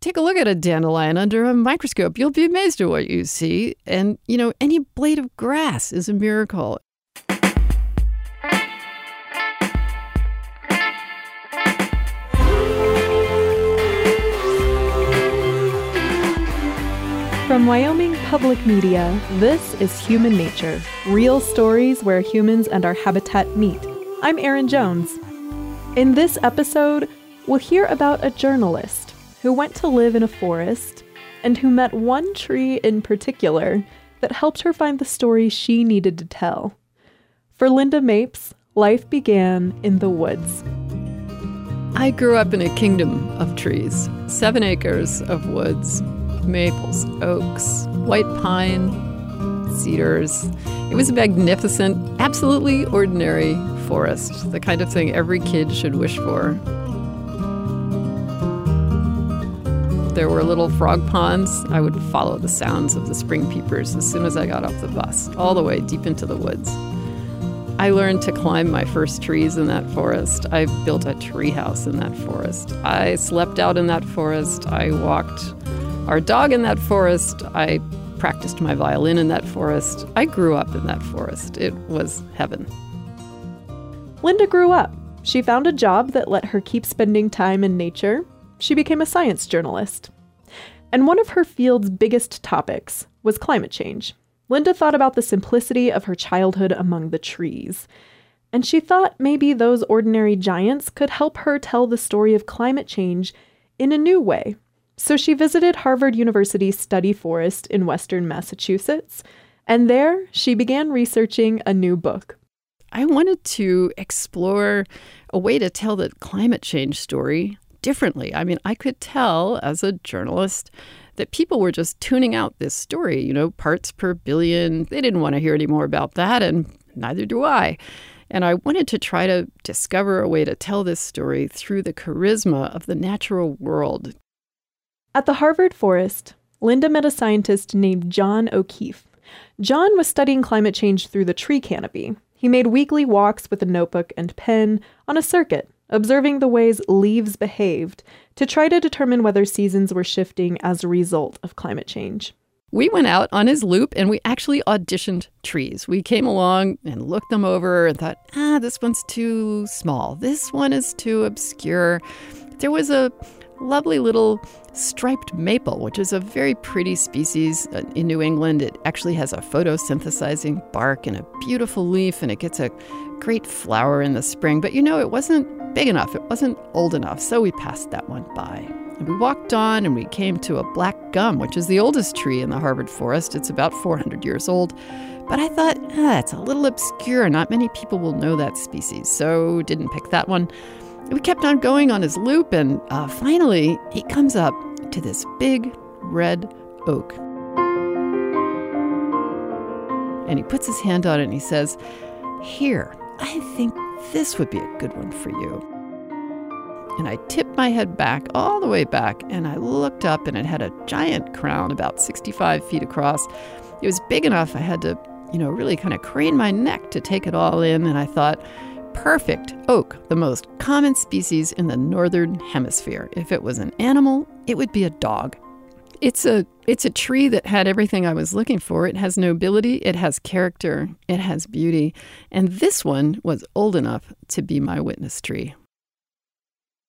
Take a look at a dandelion under a microscope. You'll be amazed at what you see. And, you know, any blade of grass is a miracle. From Wyoming Public Media, this is Human Nature real stories where humans and our habitat meet. I'm Erin Jones. In this episode, we'll hear about a journalist who went to live in a forest and who met one tree in particular that helped her find the story she needed to tell. For Linda Mapes, life began in the woods. I grew up in a kingdom of trees, seven acres of woods, maples, oaks, white pine, cedars. It was a magnificent, absolutely ordinary forest, the kind of thing every kid should wish for. There were little frog ponds, I would follow the sounds of the spring peepers as soon as I got off the bus, all the way deep into the woods. I learned to climb my first trees in that forest. I built a treehouse in that forest. I slept out in that forest. I walked our dog in that forest. I practiced my violin in that forest. I grew up in that forest. It was heaven. Linda grew up. She found a job that let her keep spending time in nature she became a science journalist. And one of her field's biggest topics was climate change. Linda thought about the simplicity of her childhood among the trees. And she thought maybe those ordinary giants could help her tell the story of climate change in a new way. So she visited Harvard University's study forest in western Massachusetts, and there she began researching a new book. I wanted to explore a way to tell the climate change story differently. I mean, I could tell as a journalist that people were just tuning out this story, you know, parts per billion. They didn't want to hear any more about that, and neither do I. And I wanted to try to discover a way to tell this story through the charisma of the natural world. At the Harvard Forest, Linda met a scientist named John O'Keefe. John was studying climate change through the tree canopy. He made weekly walks with a notebook and pen on a circuit observing the ways leaves behaved to try to determine whether seasons were shifting as a result of climate change. We went out on his loop and we actually auditioned trees. We came along and looked them over and thought, ah, this one's too small. This one is too obscure. There was a lovely little striped maple, which is a very pretty species uh, in New England. It actually has a photosynthesizing bark and a beautiful leaf, and it gets a great flower in the spring. But you know, it wasn't big enough, it wasn't old enough, so we passed that one by. And we walked on and we came to a black gum, which is the oldest tree in the Harvard forest. It's about 400 years old. But I thought, ah, a little obscure. Not many people will know that species, so didn't pick that one. We kept on going on his loop, and uh, finally, he comes up to this big red oak. And he puts his hand on it and he says, Here, I think this would be a good one for you. And I tipped my head back, all the way back, and I looked up, and it had a giant crown about 65 feet across. It was big enough I had to, you know, really kind of crane my neck to take it all in. And I thought, perfect oak, the most common species in the northern hemisphere. If it was an animal, it would be a dog. It's a it's a tree that had everything I was looking for. It has nobility, it has character, it has beauty, and this one was old enough to be my witness tree.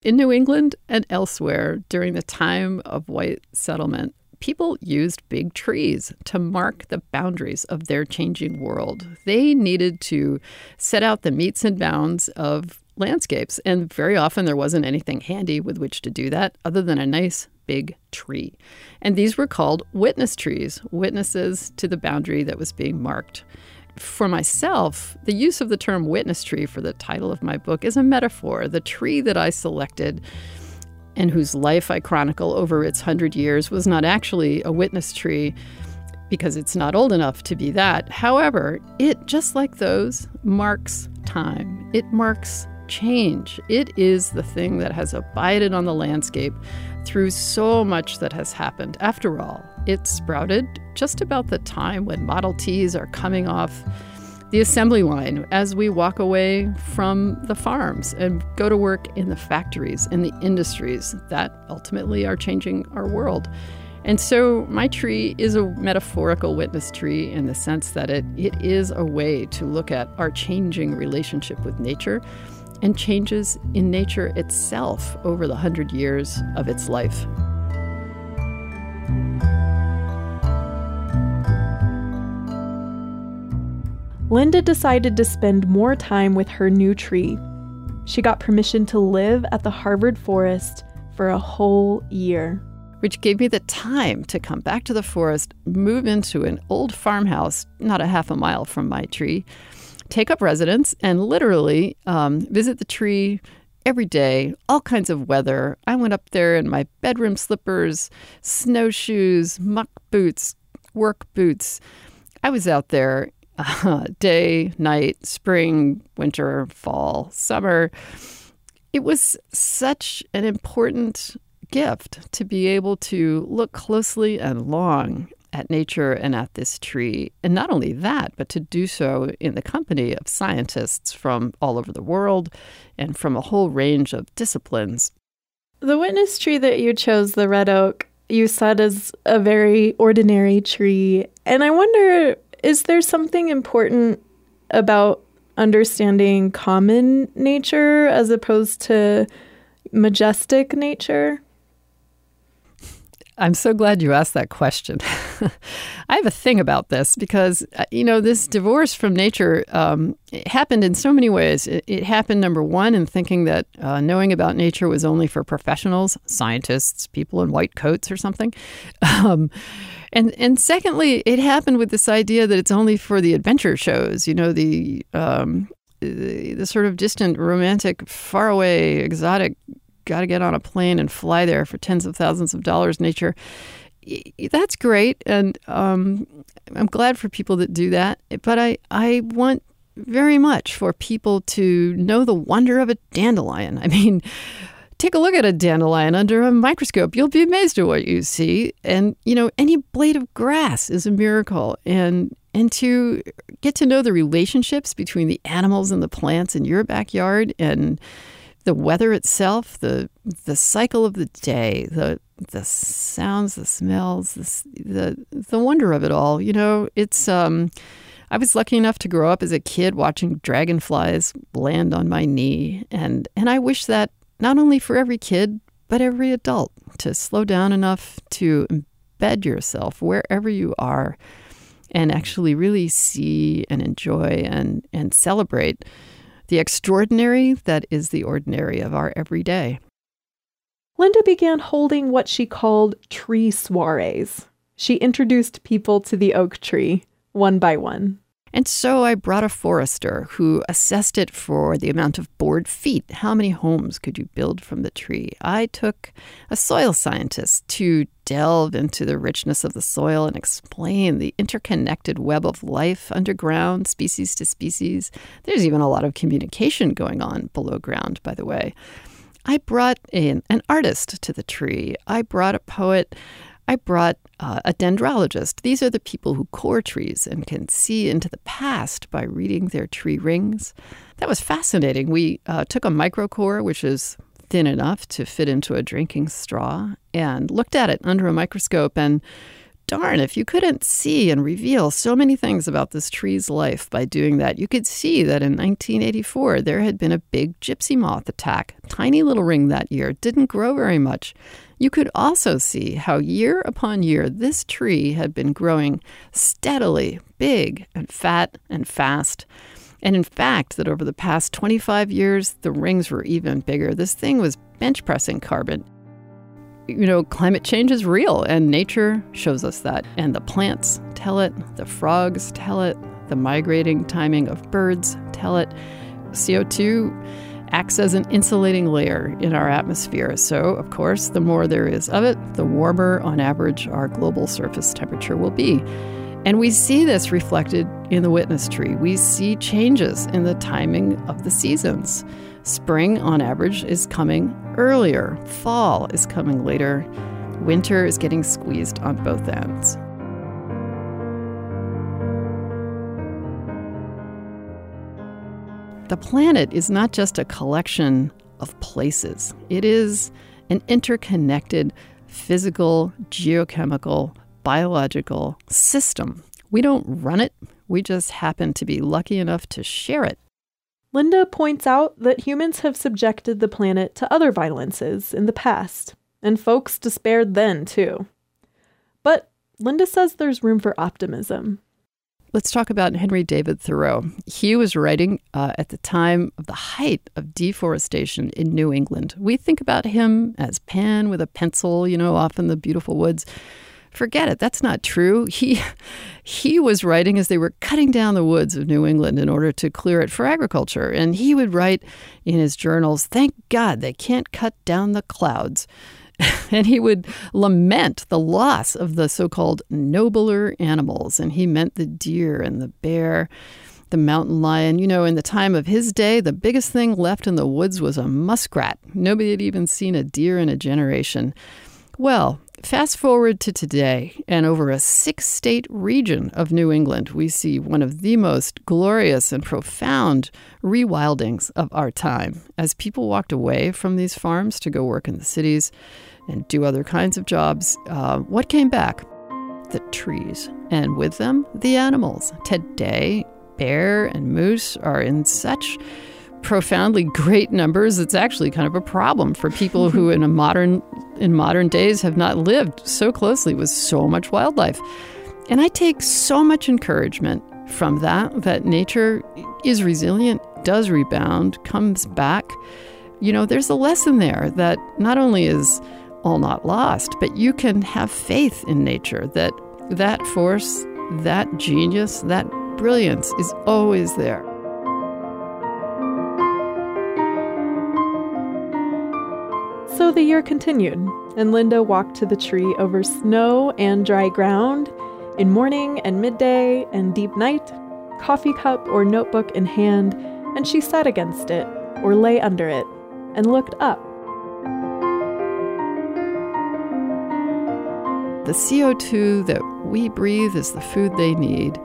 In New England and elsewhere during the time of white settlement, people used big trees to mark the boundaries of their changing world. They needed to set out the metes and bounds of landscapes, and very often there wasn't anything handy with which to do that other than a nice big tree. And these were called witness trees, witnesses to the boundary that was being marked. For myself, the use of the term witness tree for the title of my book is a metaphor. The tree that I selected and whose life I chronicle over its hundred years was not actually a witness tree because it's not old enough to be that. However, it, just like those, marks time. It marks change. It is the thing that has abided on the landscape through so much that has happened. After all, it sprouted just about the time when Model Ts are coming off the assembly line as we walk away from the farms and go to work in the factories and the industries that ultimately are changing our world. And so my tree is a metaphorical witness tree in the sense that it, it is a way to look at our changing relationship with nature and changes in nature itself over the hundred years of its life. Linda decided to spend more time with her new tree. She got permission to live at the Harvard forest for a whole year. Which gave me the time to come back to the forest, move into an old farmhouse not a half a mile from my tree, take up residence, and literally um, visit the tree every day, all kinds of weather. I went up there in my bedroom slippers, snowshoes, muck boots, work boots. I was out there uh, day, night, spring, winter, fall, summer. It was such an important gift to be able to look closely and long at nature and at this tree. And not only that, but to do so in the company of scientists from all over the world and from a whole range of disciplines. The witness tree that you chose, the red oak, you said is a very ordinary tree. And I wonder is there something important about understanding common nature as opposed to majestic nature? I'm so glad you asked that question. I have a thing about this because, uh, you know, this divorce from nature um, happened in so many ways. It, it, happened, number one, in thinking that uh, knowing about nature was only for professionals, scientists, people in white coats or something. Um, and and secondly, it happened with this idea that it's only for the adventure shows, you know, the um, the, the sort of distant, romantic, faraway, exotic got to get on a plane and fly there for tens of thousands of dollars nature. That's great, and um, I'm glad for people that do that. But I, I want very much for people to know the wonder of a dandelion. I mean, take a look at a dandelion under a microscope. You'll be amazed at what you see. And, you know, any blade of grass is a miracle. And and to get to know the relationships between the animals and the plants in your backyard and the weather itself, the the cycle of the day, the the sounds, the smells, the the, the wonder of it all. You know, it's. Um, I was lucky enough to grow up as a kid watching dragonflies land on my knee, and and I wish that not only for every kid but every adult to slow down enough to embed yourself wherever you are, and actually really see and enjoy and and celebrate the extraordinary that is the ordinary of our everyday. Linda began holding what she called tree soirees. She introduced people to the oak tree one by one. And so I brought a forester who assessed it for the amount of board feet. How many homes could you build from the tree? I took a soil scientist to delve into the richness of the soil and explain the interconnected web of life underground, species to species. There's even a lot of communication going on below ground, by the way. I brought in an artist to the tree. I brought a poet I brought uh, a dendrologist. These are the people who core trees and can see into the past by reading their tree rings. That was fascinating. We uh, took a microcore, which is thin enough to fit into a drinking straw, and looked at it under a microscope. And darn, if you couldn't see and reveal so many things about this tree's life by doing that, you could see that in 1984 there had been a big gypsy moth attack. Tiny little ring that year, didn't grow very much. You could also see how year upon year this tree had been growing steadily, big and fat and fast. And in fact, that over the past 25 years, the rings were even bigger. This thing was bench pressing carbon. You know, climate change is real, and nature shows us that. And the plants tell it, the frogs tell it, the migrating timing of birds tell it. CO2 acts as an insulating layer in our atmosphere. So, of course, the more there is of it, the warmer, on average, our global surface temperature will be. And we see this reflected in the witness tree. We see changes in the timing of the seasons. Spring, on average, is coming earlier, fall is coming later, winter is getting squeezed on both ends. The planet is not just a collection of places, it is an interconnected physical, geochemical, biological system. We don't run it, we just happen to be lucky enough to share it. Linda points out that humans have subjected the planet to other violences in the past, and folks despaired then too. But Linda says there's room for optimism. Let's talk about Henry David Thoreau. He was writing uh, at the time of the height of deforestation in New England. We think about him as Pan with a pencil, you know, off in the beautiful woods. Forget it. That's not true. He he was writing as they were cutting down the woods of New England in order to clear it for agriculture. And he would write in his journals, "Thank God they can't cut down the clouds." and he would lament the loss of the so called nobler animals. And he meant the deer and the bear, the mountain lion. You know, in the time of his day, the biggest thing left in the woods was a muskrat. Nobody had even seen a deer in a generation. Well, fast forward to today, and over a six state region of New England, we see one of the most glorious and profound rewildings of our time. As people walked away from these farms to go work in the cities, and do other kinds of jobs, uh, what came back? The trees, and with them, the animals. Today, bear and moose are in such profoundly great numbers it's actually kind of a problem for people who in a modern in modern days have not lived so closely with so much wildlife and i take so much encouragement from that that nature is resilient does rebound comes back you know there's a lesson there that not only is all not lost, but you can have faith in nature that that force, that genius, that brilliance is always there. So the year continued, and Linda walked to the tree over snow and dry ground, in morning and midday and deep night, coffee cup or notebook in hand, and she sat against it or lay under it and looked up The CO2 that we breathe is the food they need.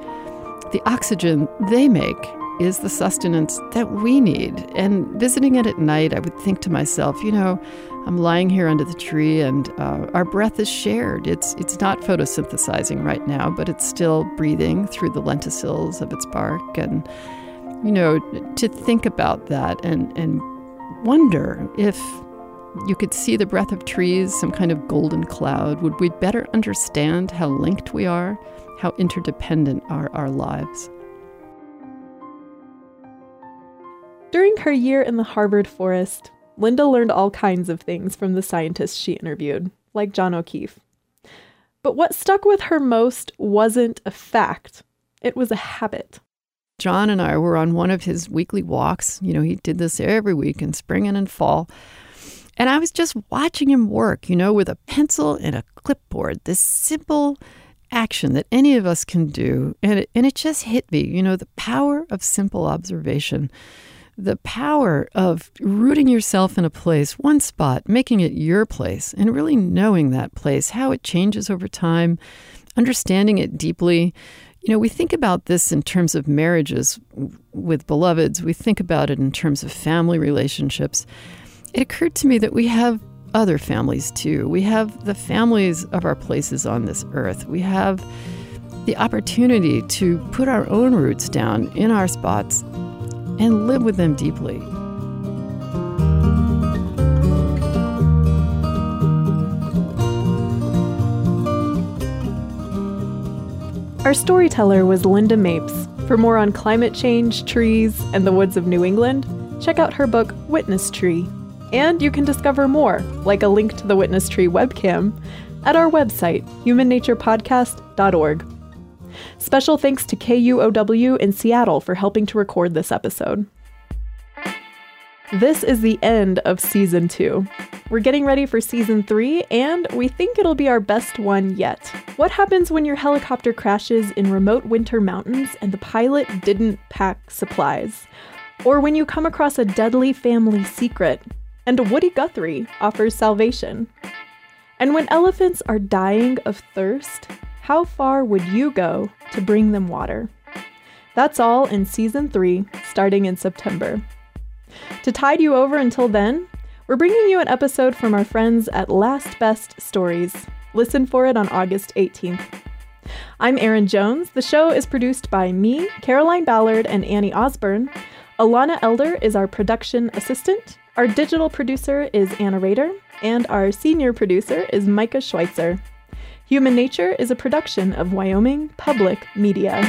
The oxygen they make is the sustenance that we need. And visiting it at night, I would think to myself, you know, I'm lying here under the tree and uh, our breath is shared. It's, it's not photosynthesizing right now, but it's still breathing through the lenticels of its bark. And, you know, to think about that and, and wonder if you could see the breath of trees, some kind of golden cloud. Would we better understand how linked we are, how interdependent are our lives? During her year in the Harvard forest, Linda learned all kinds of things from the scientists she interviewed, like John O'Keefe. But what stuck with her most wasn't a fact, it was a habit. John and I were on one of his weekly walks. You know, he did this every week in spring and in fall. And I was just watching him work, you know, with a pencil and a clipboard, this simple action that any of us can do. And it, and it just hit me, you know, the power of simple observation, the power of rooting yourself in a place, one spot, making it your place, and really knowing that place, how it changes over time, understanding it deeply. You know, we think about this in terms of marriages with beloveds, we think about it in terms of family relationships it occurred to me that we have other families too. We have the families of our places on this earth. We have the opportunity to put our own roots down in our spots and live with them deeply. Our storyteller was Linda Mapes. For more on climate change, trees, and the woods of New England, check out her book, Witness Tree and you can discover more, like a link to the Witness Tree webcam, at our website, humannaturepodcast.org. Special thanks to KUOW in Seattle for helping to record this episode. This is the end of season two. We're getting ready for season three, and we think it'll be our best one yet. What happens when your helicopter crashes in remote winter mountains and the pilot didn't pack supplies? Or when you come across a deadly family secret and Woody Guthrie offers salvation. And when elephants are dying of thirst, how far would you go to bring them water? That's all in season three, starting in September. To tide you over until then, we're bringing you an episode from our friends at Last Best Stories. Listen for it on August 18th. I'm Erin Jones. The show is produced by me, Caroline Ballard, and Annie Osborne. Alana Elder is our production assistant. Our digital producer is Anna Rader, and our senior producer is Micah Schweitzer. Human Nature is a production of Wyoming Public Media.